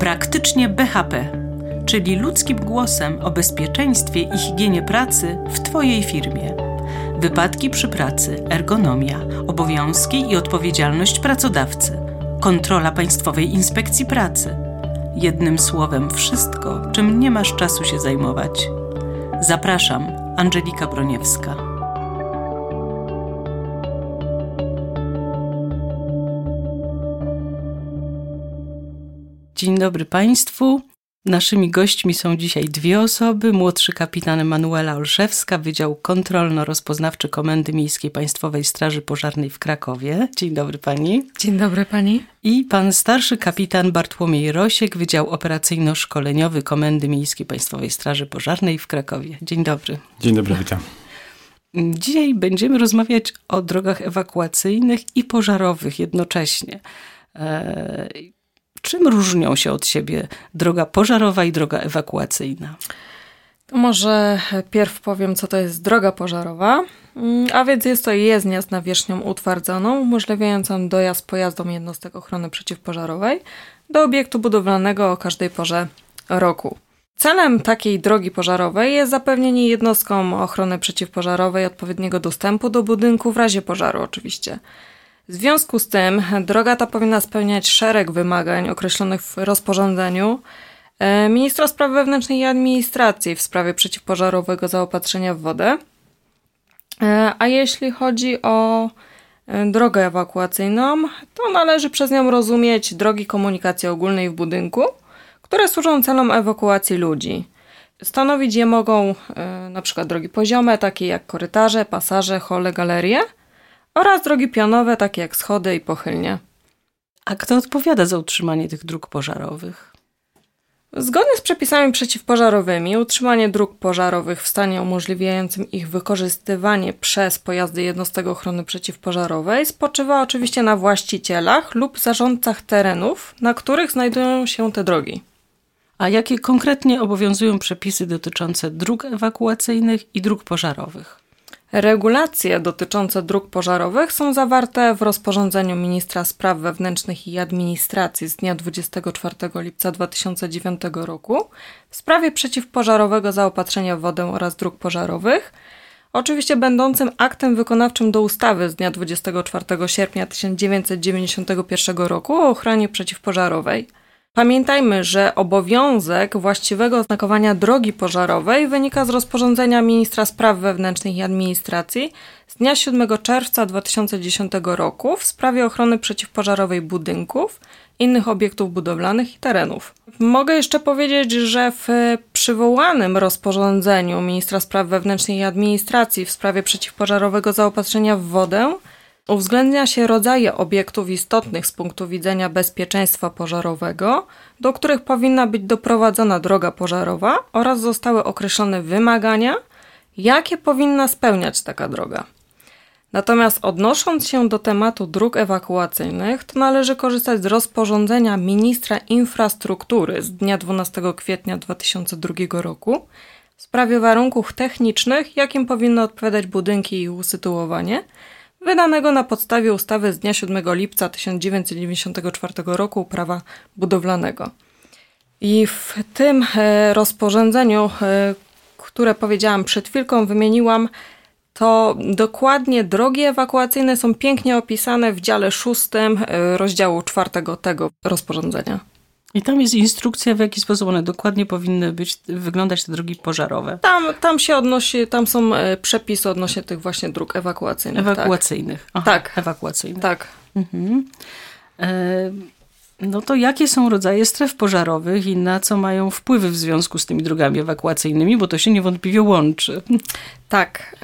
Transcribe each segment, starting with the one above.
Praktycznie BHP, czyli ludzkim głosem o bezpieczeństwie i higienie pracy w Twojej firmie. Wypadki przy pracy, ergonomia, obowiązki i odpowiedzialność pracodawcy, kontrola Państwowej Inspekcji Pracy. Jednym słowem, wszystko, czym nie masz czasu się zajmować. Zapraszam, Angelika Broniewska. Dzień dobry Państwu. Naszymi gośćmi są dzisiaj dwie osoby. Młodszy kapitan Emanuela Olszewska, Wydział Kontrolno-Rozpoznawczy Komendy Miejskiej Państwowej Straży Pożarnej w Krakowie. Dzień dobry pani. Dzień dobry pani. I pan starszy kapitan Bartłomiej Rosiek, Wydział Operacyjno-Szkoleniowy Komendy Miejskiej Państwowej Straży Pożarnej w Krakowie. Dzień dobry. Dzień dobry, witam. Dzisiaj będziemy rozmawiać o drogach ewakuacyjnych i pożarowych jednocześnie. Eee, Czym różnią się od siebie droga pożarowa i droga ewakuacyjna? Może pierw powiem, co to jest droga pożarowa. Mm, a więc jest to jezdnia z nawierzchnią utwardzoną, umożliwiającą dojazd pojazdom jednostek ochrony przeciwpożarowej do obiektu budowlanego o każdej porze roku. Celem takiej drogi pożarowej jest zapewnienie jednostkom ochrony przeciwpożarowej odpowiedniego dostępu do budynku w razie pożaru, oczywiście. W związku z tym droga ta powinna spełniać szereg wymagań określonych w rozporządzeniu e, ministra spraw wewnętrznych i administracji w sprawie przeciwpożarowego zaopatrzenia w wodę. E, a jeśli chodzi o e, drogę ewakuacyjną, to należy przez nią rozumieć drogi komunikacji ogólnej w budynku, które służą celom ewakuacji ludzi. Stanowić je mogą np. drogi poziome, takie jak korytarze, pasaże, hole, galerie – oraz drogi pionowe, takie jak schody i pochylnie. A kto odpowiada za utrzymanie tych dróg pożarowych? Zgodnie z przepisami przeciwpożarowymi, utrzymanie dróg pożarowych w stanie umożliwiającym ich wykorzystywanie przez pojazdy jednostek ochrony przeciwpożarowej spoczywa oczywiście na właścicielach lub zarządcach terenów, na których znajdują się te drogi. A jakie konkretnie obowiązują przepisy dotyczące dróg ewakuacyjnych i dróg pożarowych? Regulacje dotyczące dróg pożarowych są zawarte w rozporządzeniu ministra spraw wewnętrznych i administracji z dnia 24 lipca 2009 roku w sprawie przeciwpożarowego zaopatrzenia w wodę oraz dróg pożarowych, oczywiście będącym aktem wykonawczym do ustawy z dnia 24 sierpnia 1991 roku o ochronie przeciwpożarowej. Pamiętajmy, że obowiązek właściwego oznakowania drogi pożarowej wynika z rozporządzenia ministra spraw wewnętrznych i administracji z dnia 7 czerwca 2010 roku w sprawie ochrony przeciwpożarowej budynków, innych obiektów budowlanych i terenów. Mogę jeszcze powiedzieć, że w przywołanym rozporządzeniu ministra spraw wewnętrznych i administracji w sprawie przeciwpożarowego zaopatrzenia w wodę Uwzględnia się rodzaje obiektów istotnych z punktu widzenia bezpieczeństwa pożarowego, do których powinna być doprowadzona droga pożarowa oraz zostały określone wymagania, jakie powinna spełniać taka droga. Natomiast odnosząc się do tematu dróg ewakuacyjnych, to należy korzystać z rozporządzenia ministra infrastruktury z dnia 12 kwietnia 2002 roku w sprawie warunków technicznych, jakim powinny odpowiadać budynki i usytuowanie – wydanego na podstawie ustawy z dnia 7 lipca 1994 roku prawa budowlanego. I w tym e, rozporządzeniu, e, które powiedziałam przed chwilką, wymieniłam, to dokładnie drogi ewakuacyjne są pięknie opisane w dziale szóstym e, rozdziału czwartego tego rozporządzenia. I tam jest instrukcja, w jaki sposób one dokładnie powinny być, wyglądać te drogi pożarowe. Tam, tam się odnosi, tam są e, przepisy odnośnie tych właśnie dróg ewakuacyjnych. Tak. Ewakuacyjnych. Tak. Aha, tak. Ewakuacyjnych. Tak. Mhm. E, no to jakie są rodzaje stref pożarowych i na co mają wpływy w związku z tymi drogami ewakuacyjnymi, bo to się niewątpliwie łączy. Tak.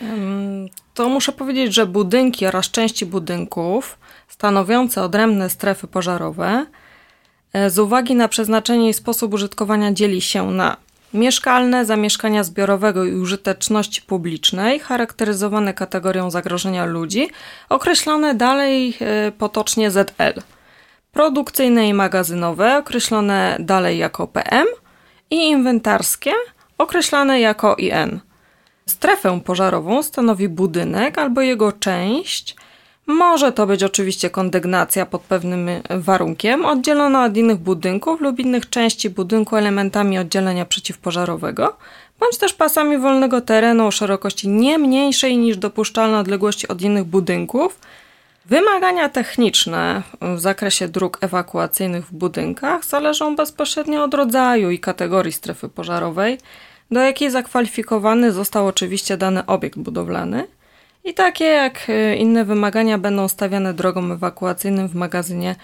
To muszę powiedzieć, że budynki oraz części budynków stanowiące odrębne strefy pożarowe z uwagi na przeznaczenie i sposób użytkowania dzieli się na mieszkalne, zamieszkania zbiorowego i użyteczności publicznej, charakteryzowane kategorią zagrożenia ludzi, określone dalej e, potocznie ZL. Produkcyjne i magazynowe, określone dalej jako PM i inwentarskie, określane jako IN. Strefę pożarową stanowi budynek albo jego część, Może to być oczywiście kondygnacja pod pewnym warunkiem, oddzielona od innych budynków lub innych części budynku elementami oddzielenia przeciwpożarowego, bądź też pasami wolnego terenu o szerokości nie mniejszej niż dopuszczalna odległość od innych budynków. Wymagania techniczne w zakresie dróg ewakuacyjnych w budynkach zależą bezpośrednio od rodzaju i kategorii strefy pożarowej, do jakiej zakwalifikowany został oczywiście dany obiekt budowlany. I takie jak e, inne wymagania będą stawiane drogom ewakuacyjnym w magazynie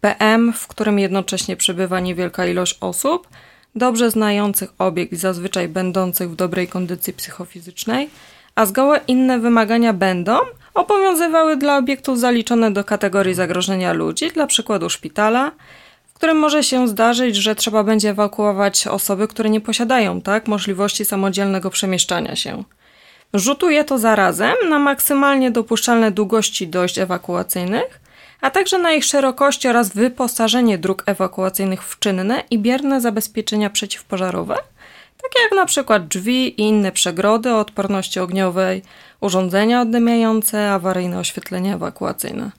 PM, w którym jednocześnie przebywa niewielka ilość osób, dobrze znających obiekt i zazwyczaj będących w dobrej kondycji psychofizycznej, a zgoła inne wymagania będą obowiązywały dla obiektów zaliczone do kategorii zagrożenia ludzi, dla przykładu szpitala, w którym może się zdarzyć, że trzeba będzie ewakuować osoby, które nie posiadają tak możliwości samodzielnego przemieszczania się. Rzutuje to zarazem na maksymalnie dopuszczalne długości dojść ewakuacyjnych, a także na ich szerokości oraz wyposażenie dróg ewakuacyjnych w czynne i bierne zabezpieczenia przeciwpożarowe, takie jak na przykład drzwi i inne przegrody o odporności ogniowej, urządzenia oddymiające, awaryjne oświetlenie ewakuacyjne.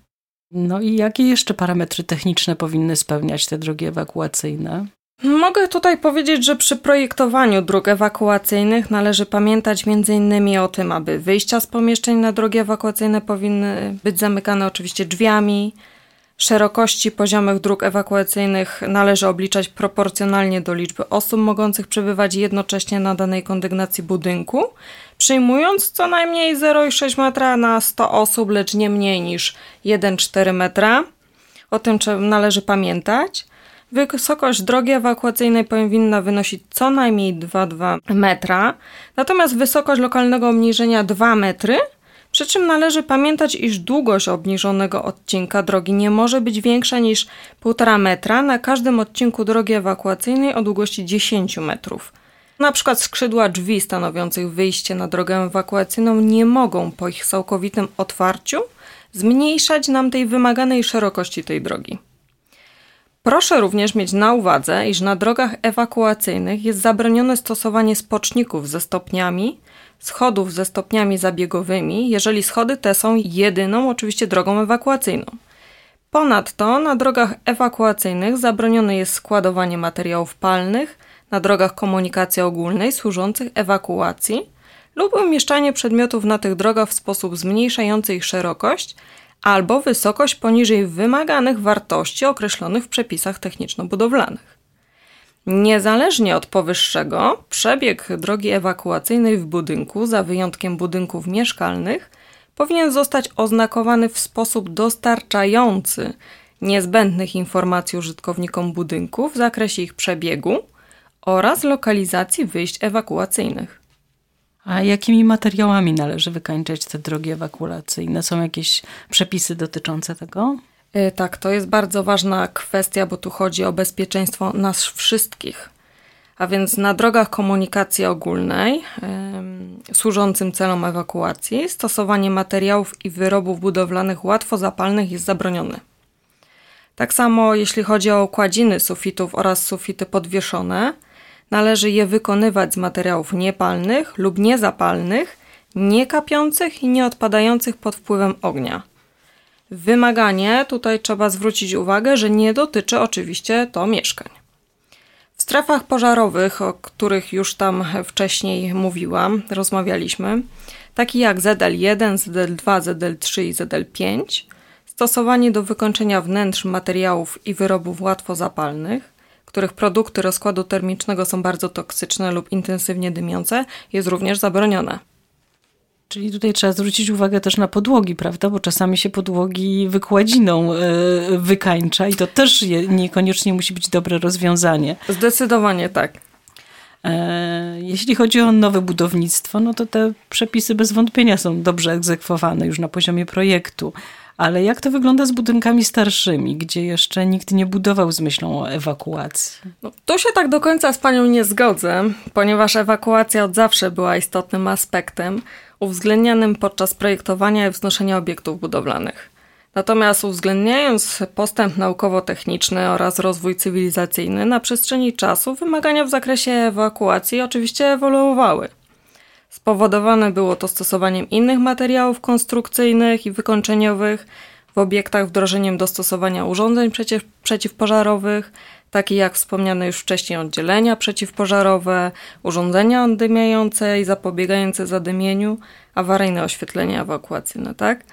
No i jakie jeszcze parametry techniczne powinny spełniać te drogi ewakuacyjne? Mogę tutaj powiedzieć, że przy projektowaniu dróg ewakuacyjnych należy pamiętać m.in. o tym, aby wyjścia z pomieszczeń na drogi ewakuacyjne powinny być zamykane oczywiście drzwiami. Szerokości poziomych dróg ewakuacyjnych należy obliczać proporcjonalnie do liczby osób mogących przebywać jednocześnie na danej kondygnacji budynku, przyjmując co najmniej 0,6 metra na 100 osób, lecz nie mniej niż 1,4 metra. O tym należy pamiętać. Wysokość drogi ewakuacyjnej powinna wynosić co najmniej 2,2 metra, natomiast wysokość lokalnego obniżenia 2 metry, przy czym należy pamiętać, iż długość obniżonego odcinka drogi nie może być większa niż 1,5 metra na każdym odcinku drogi ewakuacyjnej o długości 10 metrów. Na przykład skrzydła drzwi stanowiących wyjście na drogę ewakuacyjną nie mogą po ich całkowitym otwarciu zmniejszać nam tej wymaganej szerokości tej drogi. Proszę również mieć na uwadze, iż na drogach ewakuacyjnych jest zabronione stosowanie spoczników ze stopniami, schodów ze stopniami zabiegowymi, jeżeli schody te są jedyną oczywiście drogą ewakuacyjną. Ponadto na drogach ewakuacyjnych zabronione jest składowanie materiałów palnych na drogach komunikacji ogólnej służących ewakuacji lub umieszczanie przedmiotów na tych drogach w sposób zmniejszający ich szerokość, albo wysokość poniżej wymaganych wartości określonych w przepisach techniczno-budowlanych. Niezależnie od powyższego, przebieg drogi ewakuacyjnej w budynku, za wyjątkiem budynków mieszkalnych, powinien zostać oznakowany w sposób dostarczający niezbędnych informacji użytkownikom budynku w zakresie ich przebiegu oraz lokalizacji wyjść ewakuacyjnych. A jakimi materiałami należy wykańczać te drogi ewakuacyjne? Są jakieś przepisy dotyczące tego? E, tak, to jest bardzo ważna kwestia, bo tu chodzi o bezpieczeństwo nas wszystkich. A więc na drogach komunikacji ogólnej służącym celom ewakuacji stosowanie materiałów i wyrobów budowlanych łatwo zapalnych jest zabronione. Tak samo jeśli chodzi o okładziny sufitów oraz sufity podwieszone, Należy je wykonywać z materiałów niepalnych lub niezapalnych, niekapiących i nieodpadających pod wpływem ognia. Wymaganie tutaj trzeba zwrócić uwagę, że nie dotyczy oczywiście to mieszkań. W strefach pożarowych, o których już tam wcześniej mówiłam, rozmawialiśmy, takie jak ZL1, ZL2, ZL3 i ZL5, stosowanie do wykończenia wnętrz materiałów i wyrobów łatwo zapalnych, których produkty rozkładu termicznego są bardzo toksyczne lub intensywnie dymiące, jest również zabronione. Czyli tutaj trzeba zwrócić uwagę też na podłogi, prawda? Bo czasami się podłogi wykładziną e, wykańcza i to też niekoniecznie musi być dobre rozwiązanie. Zdecydowanie tak. E, jeśli chodzi o nowe budownictwo, no to te przepisy bez wątpienia są dobrze egzekwowane już na poziomie projektu. Ale jak to wygląda z budynkami starszymi, gdzie jeszcze nikt nie budował z myślą o ewakuacji? No, tu się tak do końca z panią nie zgodzę, ponieważ ewakuacja od zawsze była istotnym aspektem uwzględnianym podczas projektowania i wznoszenia obiektów budowlanych. Natomiast uwzględniając postęp naukowo-techniczny oraz rozwój cywilizacyjny, na przestrzeni czasu wymagania w zakresie ewakuacji oczywiście ewoluowały. Spowodowane było to stosowaniem innych materiałów konstrukcyjnych i wykończeniowych w obiektach, wdrożeniem dostosowania urządzeń przeciw, przeciwpożarowych, takie jak wspomniane już wcześniej oddzielenia przeciwpożarowe, urządzenia oddymiające i zapobiegające zadymieniu, awaryjne oświetlenie ewakuacyjne, tak?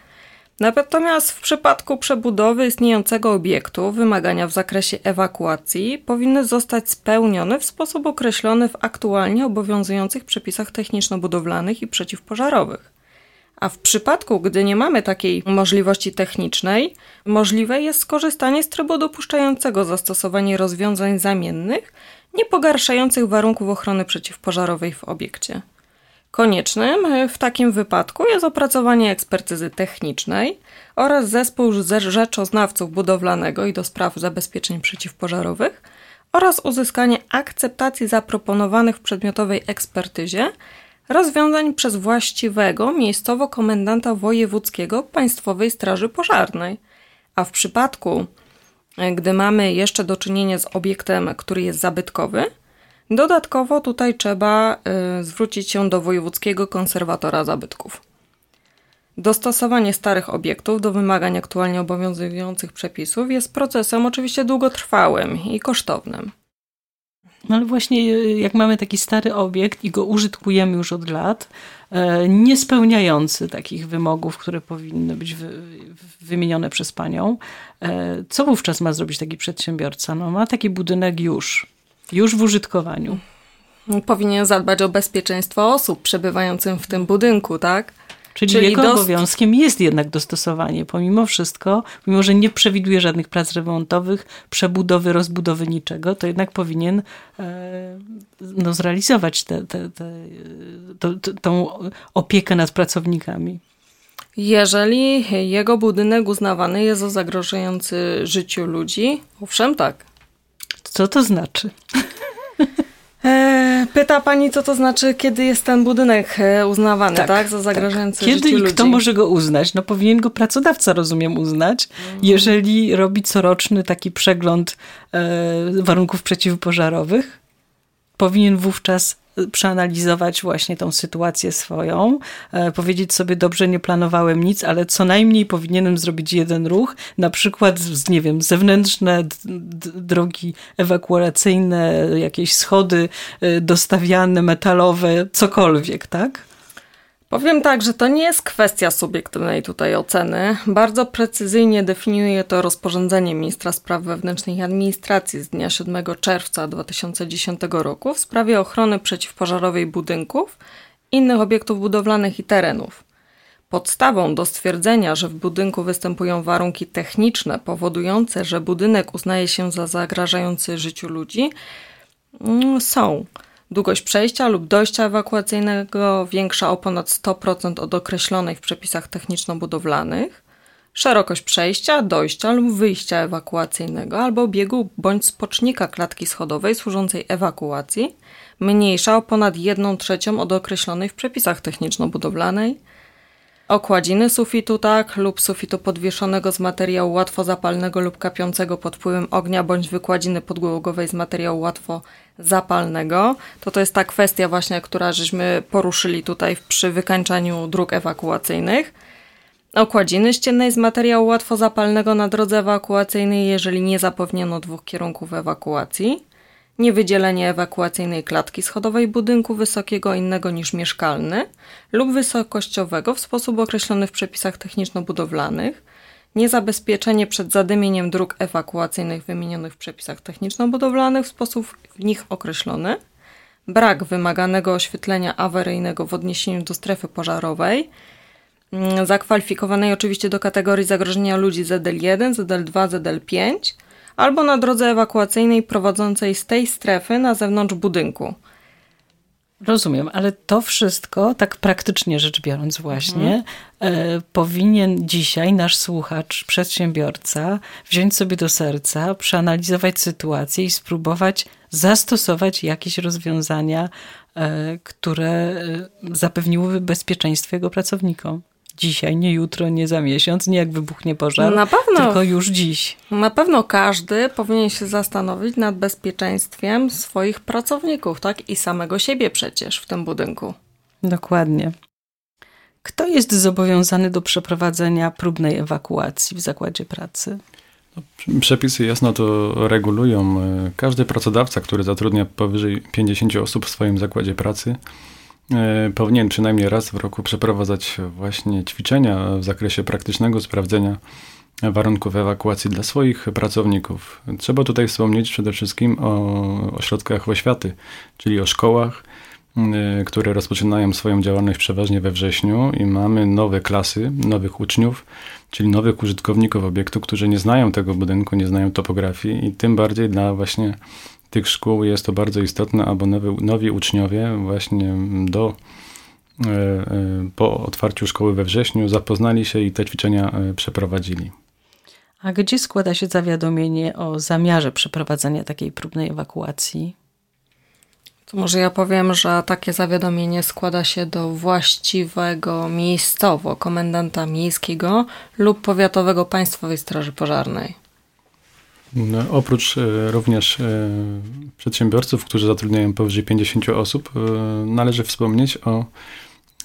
Natomiast w przypadku przebudowy istniejącego obiektu wymagania w zakresie ewakuacji powinny zostać spełnione w sposób określony w aktualnie obowiązujących przepisach techniczno-budowlanych i przeciwpożarowych. A w przypadku, gdy nie mamy takiej możliwości technicznej, możliwe jest skorzystanie z trybu dopuszczającego zastosowanie rozwiązań zamiennych, nie pogarszających warunków ochrony przeciwpożarowej w obiekcie. Koniecznym w takim wypadku jest opracowanie ekspertyzy technicznej oraz zespół rzeczoznawców budowlanego i do spraw zabezpieczeń przeciwpożarowych oraz uzyskanie akceptacji zaproponowanych w przedmiotowej ekspertyzie rozwiązań przez właściwego miejscowo komendanta wojewódzkiego Państwowej Straży Pożarnej. A w przypadku, gdy mamy jeszcze do czynienia z obiektem, który jest zabytkowy, Dodatkowo tutaj trzeba y, zwrócić się do wojewódzkiego konserwatora zabytków. Dostosowanie starych obiektów do wymagań aktualnie obowiązujących przepisów jest procesem oczywiście długotrwałym i kosztownym. No ale właśnie y, jak mamy taki stary obiekt i go użytkujemy już od lat, e, nie spełniający takich wymogów, które powinny być wymienione przez panią, co wówczas ma zrobić taki przedsiębiorca? No ma taki budynek już, już w użytkowaniu. Powinien zadbać o bezpieczeństwo osób przebywających w tym budynku, tak? Czyli, Czyli jego dost... obowiązkiem jest jednak dostosowanie, pomimo wszystko, mimo że nie przewiduje żadnych prac remontowych, przebudowy, rozbudowy niczego, to jednak powinien e, no, zrealizować te, te, te, to, to, tą opiekę nad pracownikami. Jeżeli jego budynek uznawany jest za zagrażający życiu ludzi, owszem tak. Co to znaczy? E, pyta pani, co to znaczy, kiedy jest ten budynek e, uznawany, tak, tak za zagrażający tak. Kiedy i ludzi? kto może go uznać? No powinien go pracodawca, rozumiem, uznać, mhm. jeżeli robi coroczny taki przegląd e, warunków przeciwpożarowych. Powinien wówczas przeanalizować właśnie tą sytuację swoją, e, powiedzieć sobie, dobrze, nie planowałem nic, ale co najmniej powinienem zrobić jeden ruch, na przykład, nie wiem, zewnętrzne drogi ewakuacyjne, jakieś schody e, dostawiane, metalowe, cokolwiek, tak? Powiem tak, że to nie jest kwestia subiektywnej tutaj oceny. Bardzo precyzyjnie definiuje to rozporządzenie ministra spraw wewnętrznych i administracji z dnia 7 czerwca 2010 roku w sprawie ochrony przeciwpożarowej budynków, innych obiektów budowlanych i terenów. Podstawą do stwierdzenia, że w budynku występują warunki techniczne powodujące, że budynek uznaje się za zagrażający życiu ludzi, mm, są Długość przejścia lub dojścia ewakuacyjnego większa o ponad 100% od określonej w przepisach techniczno-budowlanych. Szerokość przejścia, dojścia lub wyjścia ewakuacyjnego albo biegu bądź spocznika klatki schodowej służącej ewakuacji mniejsza o ponad 1 trzecią od określonej w przepisach techniczno-budowlanej. Okładziny sufitu tak lub sufitu podwieszonego z materiału łatwo zapalnego lub kapiącego pod wpływem ognia bądź wykładziny podłogowej z materiału łatwo zapalnego, to to jest ta kwestia właśnie, która żeśmy poruszyli tutaj przy wykańczaniu dróg ewakuacyjnych. Okładziny ściennej z materiału łatwo zapalnego na drodze ewakuacyjnej, jeżeli nie zapewniono dwóch kierunków ewakuacji. Niewydzielenie ewakuacyjnej klatki schodowej budynku wysokiego innego niż mieszkalny lub wysokościowego w sposób określony w przepisach techniczno-budowlanych niezabezpieczenie przed zadymieniem dróg ewakuacyjnych wymienionych w przepisach techniczno-budowlanych w sposób w nich określony, brak wymaganego oświetlenia awaryjnego w odniesieniu do strefy pożarowej, mm, zakwalifikowanej oczywiście do kategorii zagrożenia ludzi ZL1, ZL2, ZL5, albo na drodze ewakuacyjnej prowadzącej z tej strefy na zewnątrz budynku – Rozumiem, ale to wszystko, tak praktycznie rzecz biorąc, właśnie, mhm. e, powinien dzisiaj nasz słuchacz, przedsiębiorca, wziąć sobie do serca, przeanalizować sytuację i spróbować zastosować jakieś rozwiązania, e, które e, zapewniłyby bezpieczeństwo jego pracownikom dzisiaj, nie jutro, nie za miesiąc, nie jak wybuchnie pożar, na pewno, tylko już dziś. Na pewno każdy powinien się zastanowić nad bezpieczeństwem swoich pracowników, tak? I samego siebie przecież w tym budynku. Dokładnie. Kto jest zobowiązany do przeprowadzenia próbnej ewakuacji w zakładzie pracy? No, przepisy jasno to regulują. Każdy pracodawca, który zatrudnia powyżej 50 osób w swoim zakładzie pracy, powinien przynajmniej raz w roku przeprowadzać właśnie ćwiczenia w zakresie praktycznego sprawdzenia warunków ewakuacji dla swoich pracowników. Trzeba tutaj wspomnieć przede wszystkim o ośrodkach oświaty, czyli o szkołach, Y, które rozpoczynają swoją działalność przeważnie we wrześniu i mamy nowe klasy, nowych uczniów, czyli nowych użytkowników obiektu, którzy nie znają tego budynku, nie znają topografii i tym bardziej dla właśnie tych szkół jest to bardzo istotne, aby nowi, nowi uczniowie właśnie do y, y, po otwarciu szkoły we wrześniu zapoznali się i te ćwiczenia przeprowadzili. A gdzie składa się zawiadomienie o zamiarze przeprowadzenia takiej próbnej ewakuacji? To może ja powiem, że takie zawiadomienie składa się do właściwego miejscowo komendanta miejskiego lub powiatowego Państwowej Straży Pożarnej. No, oprócz e, również e, przedsiębiorców, którzy zatrudniają powyżej 50 osób, e, należy wspomnieć o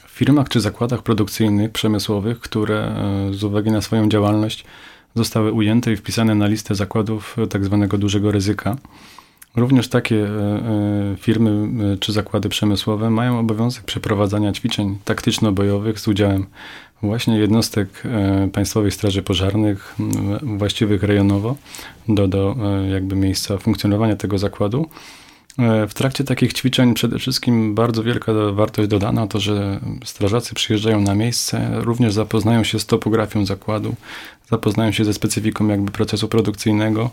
firmach czy zakładach produkcyjnych, przemysłowych, które z uwagi na swoją działalność zostały ujęte i wpisane na listę zakładów tak zwanego dużego ryzyka. Również takie firmy czy zakłady przemysłowe mają obowiązek przeprowadzania ćwiczeń taktyczno-bojowych z udziałem właśnie jednostek Państwowej Straży Pożarnych, właściwych rejonowo do, do jakby miejsca funkcjonowania tego zakładu. W trakcie takich ćwiczeń przede wszystkim bardzo wielka wartość dodana to, że strażacy przyjeżdżają na miejsce, również zapoznają się z topografią zakładu, zapoznają się ze specyfiką jakby procesu produkcyjnego,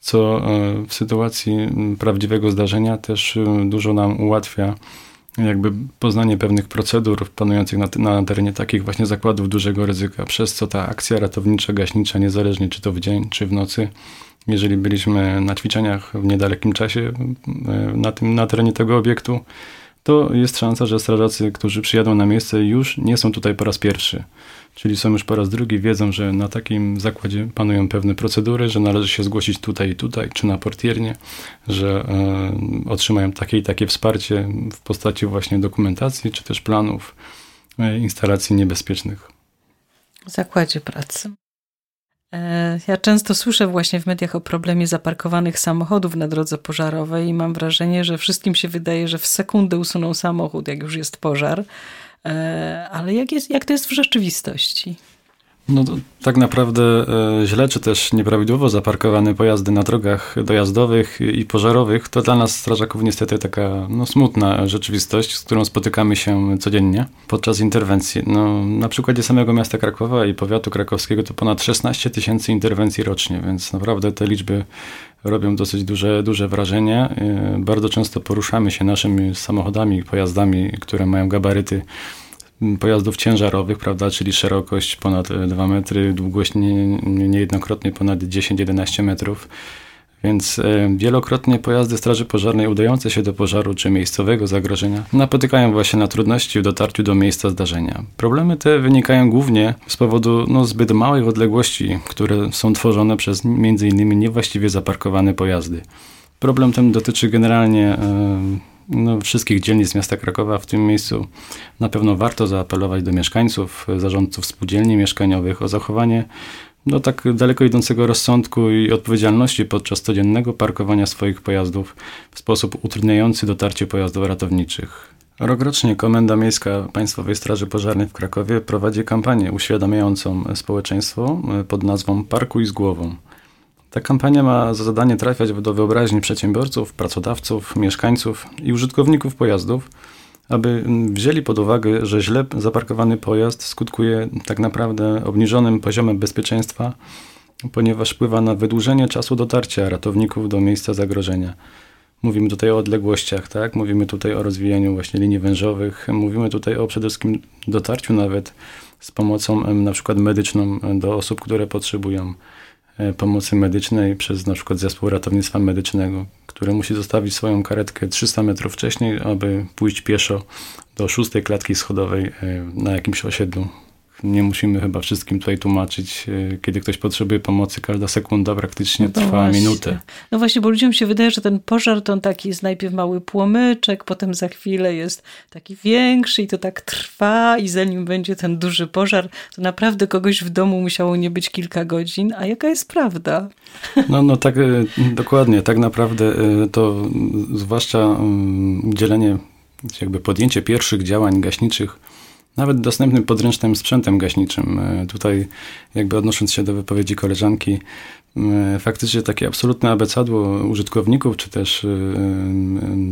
co e, w sytuacji prawdziwego zdarzenia też e, dużo nam ułatwia jakby poznanie pewnych procedur panujących na, na terenie takich właśnie zakładów dużego ryzyka, przez co ta akcja ratownicza, gaśnicza, niezależnie czy to w dzień, czy w nocy, jeżeli byliśmy na ćwiczeniach w niedalekim czasie e, na, tym, na terenie tego obiektu, to jest szansa, że strażacy, którzy przyjadą na miejsce już nie są tutaj po raz pierwszy czyli są już po raz drugi, wiedzą, że na takim zakładzie panują pewne procedury, że należy się zgłosić tutaj i tutaj, czy na portiernie, że e, otrzymają takie i takie wsparcie w postaci właśnie dokumentacji, czy też planów e, instalacji niebezpiecznych. W zakładzie pracy. E, ja często słyszę właśnie w mediach o problemie zaparkowanych samochodów na drodze pożarowej i mam wrażenie, że wszystkim się wydaje, że w sekundę usuną samochód, jak już jest pożar. E, ale jak, jest, jak to jest w rzeczywistości? No tak naprawdę e, źle czy też nieprawidłowo zaparkowane pojazdy na drogach dojazdowych i pożarowych to dla nas strażaków niestety taka no, smutna rzeczywistość, z którą spotykamy się codziennie podczas interwencji. No, na przykładzie samego miasta Krakowa i powiatu krakowskiego to ponad 16 tysięcy interwencji rocznie, więc naprawdę te liczby robią dosyć duże, duże wrażenie. E, bardzo często poruszamy się naszymi samochodami, pojazdami, które mają gabaryty pojazdów ciężarowych, prawda, czyli szerokość ponad 2 metry, długość nie, niejednokrotnie ponad 10-11 metrów. Więc e, wielokrotnie pojazdy Straży Pożarnej udające się do pożaru czy miejscowego zagrożenia napotykają właśnie na trudności w dotarciu do miejsca zdarzenia. Problemy te wynikają głównie z powodu no, zbyt małych odległości, które są tworzone przez m.in. niewłaściwie zaparkowane pojazdy. Problem ten dotyczy generalnie no, wszystkich dzielnic miasta Krakowa. W tym miejscu na pewno warto zaapelować do mieszkańców, zarządców spółdzielni mieszkaniowych o zachowanie no, tak daleko idącego rozsądku i odpowiedzialności podczas codziennego parkowania swoich pojazdów w sposób utrudniający dotarcie pojazdów ratowniczych. Rokrocznie Komenda Miejska Państwowej Straży Pożarnej w Krakowie prowadzi kampanię uświadamiającą społeczeństwo pod nazwą Parkuj z głową. Ta kampania ma za zadanie trafiać do wyobraźni przedsiębiorców, pracodawców, mieszkańców i użytkowników pojazdów, aby wzięli pod uwagę, że źle zaparkowany pojazd skutkuje tak naprawdę obniżonym poziomem bezpieczeństwa, ponieważ wpływa na wydłużenie czasu dotarcia ratowników do miejsca zagrożenia. Mówimy tutaj o odległościach, tak? Mówimy tutaj o rozwijaniu właśnie linii wężowych, mówimy tutaj o przede wszystkim dotarciu nawet z pomocą na przykład medyczną do osób, które potrzebują pomocy medycznej przez na przykład zespół ratownictwa medycznego, który musi zostawić swoją karetkę 300 metrów wcześniej, aby pójść pieszo do szóstej klatki schodowej e, na jakimś osiedlu nie musimy chyba wszystkim tutaj tłumaczyć. E, kiedy ktoś potrzebuje pomocy, każda sekunda praktycznie no trwa właśnie. minutę. No właśnie, bo ludziom się wydaje, że ten pożar to on taki jest najpierw mały płomyczek, potem za chwilę jest taki większy i to tak trwa i zanim będzie ten duży pożar, to naprawdę kogoś w domu musiało nie być kilka godzin. A jaka jest prawda? No, no tak, e, dokładnie. Tak naprawdę to zwłaszcza mm, udzielenie, jakby podjęcie pierwszych działań gaśniczych nawet dostępnym podręcznym sprzętem gaśniczym. E, tutaj jakby odnosząc się do wypowiedzi koleżanki, e, faktycznie takie absolutne abecadło użytkowników, czy też e,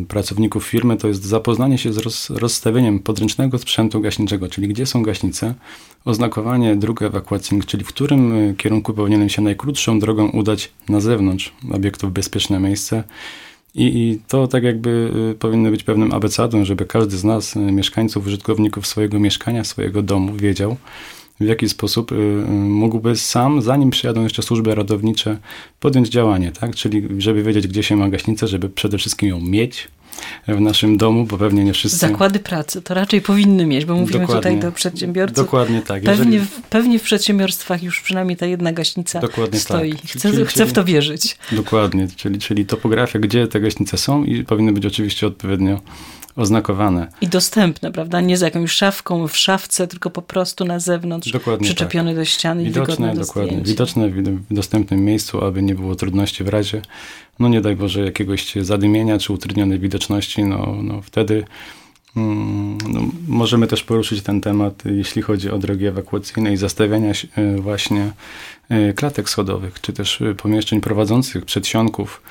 pracowników firmy, to jest zapoznanie się z roz, rozstawieniem podręcznego sprzętu gaśniczego, czyli gdzie są gaśnice, oznakowanie dróg ewakuacyjnych, czyli w którym kierunku powinienem się najkrótszą drogą udać na zewnątrz obiektu w bezpieczne miejsce, i, I, to tak jakby y, powinno być pewnym abecedą, żeby każdy z nas, y, mieszkańców, użytkowników swojego mieszkania, swojego domu, wiedział, w jaki sposób y, mógłby sam, zanim przyjadą jeszcze służby radownicze, podjąć działanie, tak? Czyli żeby wiedzieć, gdzie się ma gaśnicę, żeby przede wszystkim ją mieć, w naszym domu, bo pewnie nie wszyscy... Zakłady pracy to raczej powinny mieć, bo mówimy Dokładnie. tutaj do przedsiębiorców. Dokładnie tak. Pewnie, Jeżeli... pewnie w przedsiębiorstwach już przynajmniej ta jedna gaśnica Dokładnie stoi. Tak. Chcę, czyli, chcę w to wierzyć. Dokładnie, czyli, czyli topografia, gdzie te gaśnice są i powinny być oczywiście odpowiednio oznakowane. I dostępne, prawda? Nie z jakąś szafką w szafce, tylko po prostu na zewnątrz, dokładnie przyczepione tak. do ściany widoczne, i dokładnie, zdjęcia. Widoczne w dostępnym miejscu, aby nie było trudności w razie, no nie daj Boże, jakiegoś zadymienia czy utrudnionej widoczności, no, no wtedy mm, no, możemy też poruszyć ten temat, jeśli chodzi o drogi ewakuacyjne i zastawiania e, właśnie e, klatek schodowych, czy też e, pomieszczeń prowadzących przedsionków,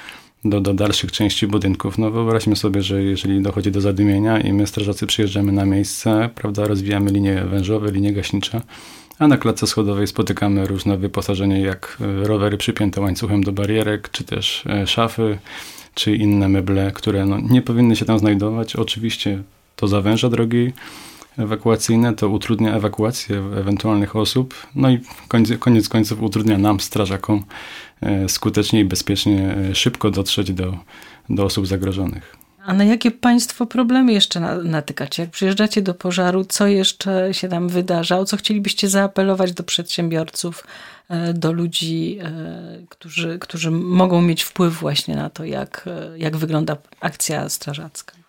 do, do dalszych części budynków. No wyobraźmy sobie, że jeżeli dochodzi do zadymienia i my strażacy przyjeżdżamy na miejsce, prawda, rozwijamy linie wężowe, linie gaśnicze, a na klatce schodowej spotykamy różne wyposażenie jak e, rowery przypięte łańcuchem do barierek, czy też e, szafy, czy inne meble, które no, nie powinny się tam znajdować. Oczywiście to zawęża drogi ewakuacyjne, to utrudnia ewakuację ewentualnych osób, no i koniec, koniec końców utrudnia nam, strażakom, skutecznie i bezpiecznie e, szybko dotrzeć do, do osób zagrożonych. A na jakie państwo problemy jeszcze natykacie? Jak przyjeżdżacie do pożaru, co jeszcze się tam wydarza? O co chcielibyście zaapelować do przedsiębiorców, e, do ludzi, którzy, którzy mogą mieć wpływ właśnie na to, jak, jak wygląda akcja strażacka?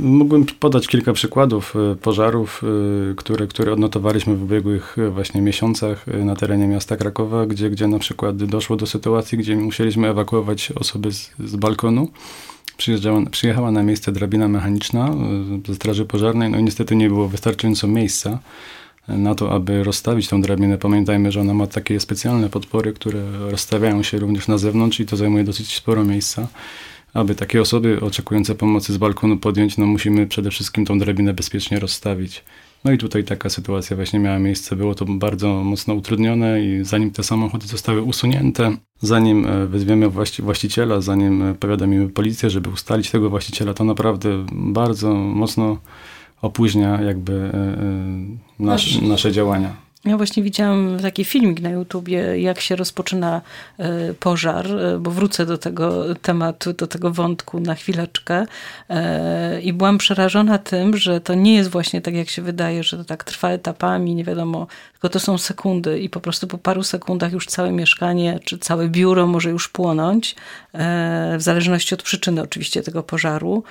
Mógłbym podać kilka przykładów e, pożarów, e, które, które odnotowaliśmy w ubiegłych e, właśnie miesiącach na terenie miasta Krakowa, gdzie, gdzie na przykład doszło do sytuacji, gdzie musieliśmy ewakuować osoby z, z balkonu. Przyjeżdżała, przyjechała na miejsce drabina mechaniczna ze straży pożarnej, no i niestety nie było wystarczająco miejsca na to, aby rozstawić tą drabinę. Pamiętajmy, że ona ma takie specjalne podpory, które rozstawiają się również na zewnątrz i to zajmuje dosyć sporo miejsca aby takie osoby oczekujące pomocy z balkonu podjąć, no musimy przede wszystkim tą drabinę bezpiecznie rozstawić. No i tutaj taka sytuacja właśnie miała miejsce. Było to bardzo mocno utrudnione i zanim te samochody zostały usunięte, zanim e, wezwiemy właściciela, zanim e, powiadomimy policję, żeby ustalić tego właściciela, to naprawdę bardzo mocno opóźnia jakby e, nasz, nasze działania. Ja właśnie widziałam taki filmik na YouTubie, jak się rozpoczyna e, pożar, e, bo wrócę do tego tematu, do tego wątku na chwileczkę. E, I byłam przerażona tym, że to nie jest właśnie tak, jak się wydaje, że to tak trwa etapami, nie wiadomo, tylko to są sekundy i po prostu po paru sekundach już całe mieszkanie czy całe biuro może już płonąć, w zależności od przyczyny oczywiście tego pożaru.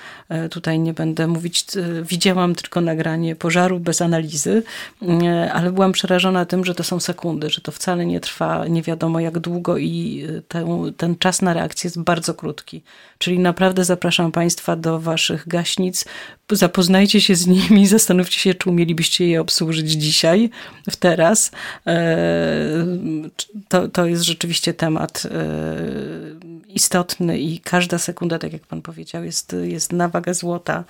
Tutaj nie będę mówić, widziałam tylko nagranie pożaru bez analizy, ale byłam przerażona, tym, że to są sekundy, że to wcale nie trwa nie wiadomo jak długo i ten, ten czas na reakcję jest bardzo krótki. Czyli naprawdę zapraszam Państwa do Waszych gaśnic. Zapoznajcie się z nimi, zastanówcie się, czy umielibyście je obsłużyć dzisiaj, w teraz. E, to, to jest rzeczywiście temat e, istotny i każda sekunda, tak jak Pan powiedział, jest, jest na wagę złota.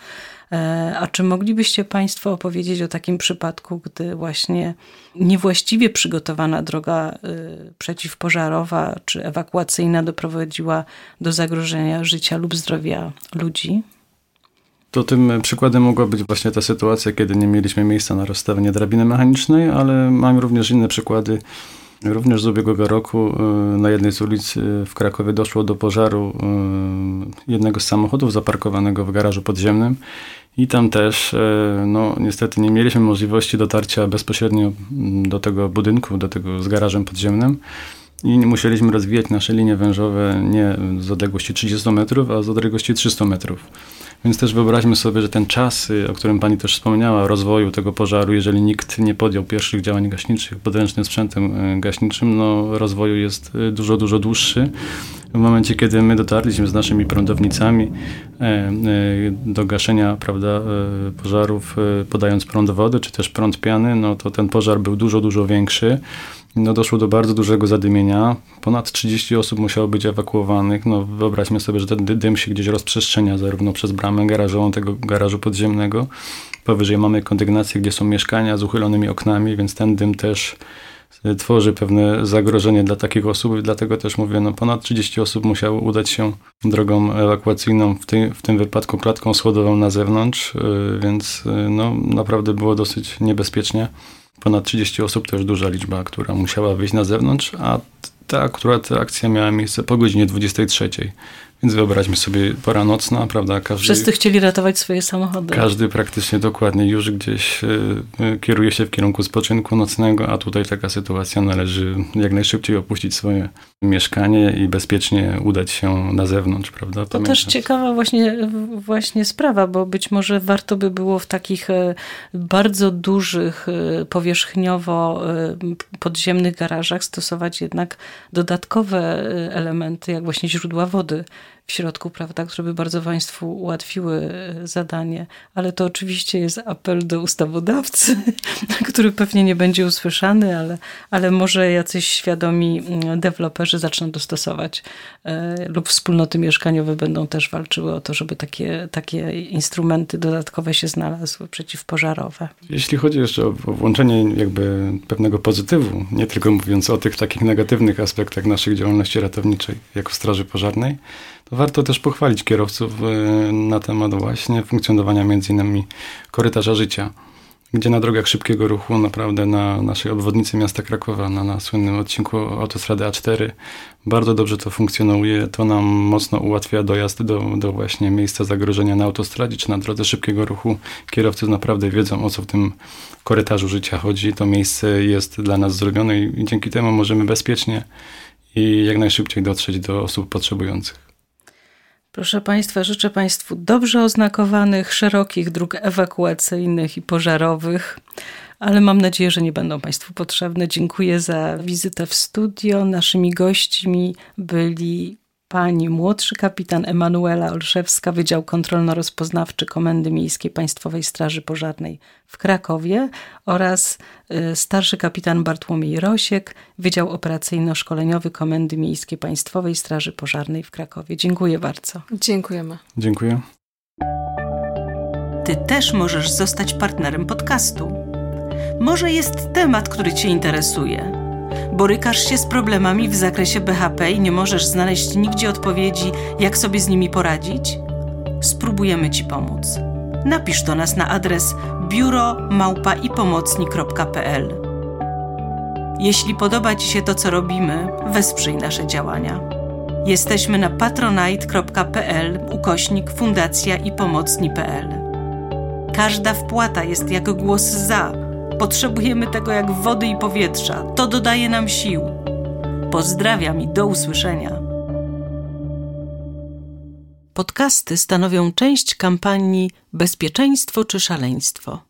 E, a czy moglibyście Państwo opowiedzieć o takim przypadku, gdy właśnie niewłaściwie przygotowana droga y, przeciwpożarowa czy ewakuacyjna doprowadziła do zagrożenia życia lub zdrowia ludzi? To tym przykładem mogła być właśnie ta sytuacja, kiedy nie mieliśmy miejsca na rozstawienie drabiny mechanicznej, ale mamy również inne przykłady Również z ubiegłego roku na jednej z ulic w Krakowie doszło do pożaru jednego z samochodów zaparkowanego w garażu podziemnym i tam też, no niestety nie mieliśmy możliwości dotarcia bezpośrednio do tego budynku, do tego z garażem podziemnym. I musieliśmy rozwijać nasze linie wężowe nie z odległości 30 metrów, a z odległości 300 metrów. Więc też wyobraźmy sobie, że ten czas, y, o którym pani też wspomniała, rozwoju tego pożaru, jeżeli nikt nie podjął pierwszych działań gaśniczych podręcznym sprzętem y, gaśniczym, no rozwoju jest y, dużo, dużo dłuższy. W momencie, kiedy my dotarliśmy z naszymi prądownicami e, e, do gaszenia prawda, e, pożarów, podając prąd wody, czy też prąd piany, no to ten pożar był dużo, dużo większy no doszło do bardzo dużego zadymienia. Ponad 30 osób musiało być ewakuowanych. No wyobraźmy sobie, że ten dym się gdzieś rozprzestrzenia zarówno przez bramę garażową tego garażu podziemnego. Powyżej mamy kondygnację, gdzie są mieszkania z uchylonymi oknami, więc ten dym też tworzy pewne zagrożenie dla takich osób. Dlatego też mówię, no ponad 30 osób musiało udać się drogą ewakuacyjną, w, tej, w tym wypadku klatką schodową na zewnątrz, y, więc y, no, naprawdę było dosyć niebezpiecznie ponad 30 osób to już duża liczba, która musiała wyjść na zewnątrz, a ta akurat akcja miała miejsce po godzinie 23. Więc wyobraźmy sobie pora nocna, prawda? Każdy, Wszyscy chcieli ratować swoje samochody. Każdy praktycznie dokładnie już gdzieś y, kieruje się w kierunku spoczynku nocnego, a tutaj taka sytuacja należy jak najszybciej opuścić swoje mieszkanie i bezpiecznie udać się na zewnątrz, prawda? To też ciekawa właśnie, właśnie sprawa, bo być może warto by było w takich e, bardzo dużych, powierzchniowo podziemnych garażach stosować jednak dodatkowe elementy, jak właśnie źródła wody w środku, prawda, które by bardzo Państwu ułatwiły e, zadanie. Ale to oczywiście jest apel do ustawodawcy, który pewnie nie będzie usłyszany, ale, ale może jacyś świadomi mm, deweloperzy zaczną dostosować e, lub wspólnoty mieszkaniowe będą też walczyły o to, żeby takie, takie instrumenty dodatkowe się znalazły przeciwpożarowe. Jeśli chodzi jeszcze o, o włączenie jakby pewnego pozytywu, nie tylko mówiąc o tych takich negatywnych aspektach naszej działalności ratowniczej jako Straży Pożarnej, to warto też pochwalić kierowców e, na temat właśnie funkcjonowania między innymi korytarza życia, gdzie na drogach szybkiego ruchu naprawdę na naszej obwodnicy miasta Krakowa, na, na słynnym odcinku autostrady A4 bardzo dobrze to funkcjonuje. To nam mocno ułatwia dojazd do, do właśnie miejsca zagrożenia na autostradzie czy na drodze szybkiego ruchu. Kierowcy naprawdę wiedzą o co w tym korytarzu życia chodzi. To miejsce jest dla nas zrobione i dzięki temu możemy bezpiecznie i jak najszybciej dotrzeć do osób potrzebujących. Proszę Państwa, życzę Państwu dobrze oznakowanych, szerokich dróg ewakuacyjnych i pożarowych, ale mam nadzieję, że nie będą Państwu potrzebne. Dziękuję za wizytę w studio. Naszymi gośćmi byli pani młodszy kapitan Emanuela Olszewska, Wydział Kontrolno-Rozpoznawczy Komendy Miejskiej Państwowej Straży Pożarnej w Krakowie oraz y, starszy kapitan Bartłomiej Rosiek, Wydział Operacyjno-Szkoleniowy Komendy Miejskiej Państwowej Straży Pożarnej w Krakowie. Dziękuję bardzo. Dziękujemy. Dziękuję. Ty też możesz zostać partnerem podcastu. Może jest temat, który Cię interesuje Borykasz się z problemami w zakresie BHP i nie możesz znaleźć nigdzie odpowiedzi, jak sobie z nimi poradzić? Spróbujemy Ci pomóc. Napisz do nas na adres biuro.małpaipomocni.pl Jeśli podoba Ci się to, co robimy, wesprzyj nasze działania. Jesteśmy na patronite.pl ukośnik fundacja i pomocni.pl. Każda wpłata jest jak głos za Potrzebujemy tego jak wody i powietrza. To dodaje nam sił. Pozdrawiam i do usłyszenia. Podcasty stanowią część kampanii Bezpieczeństwo czy szaleństwo.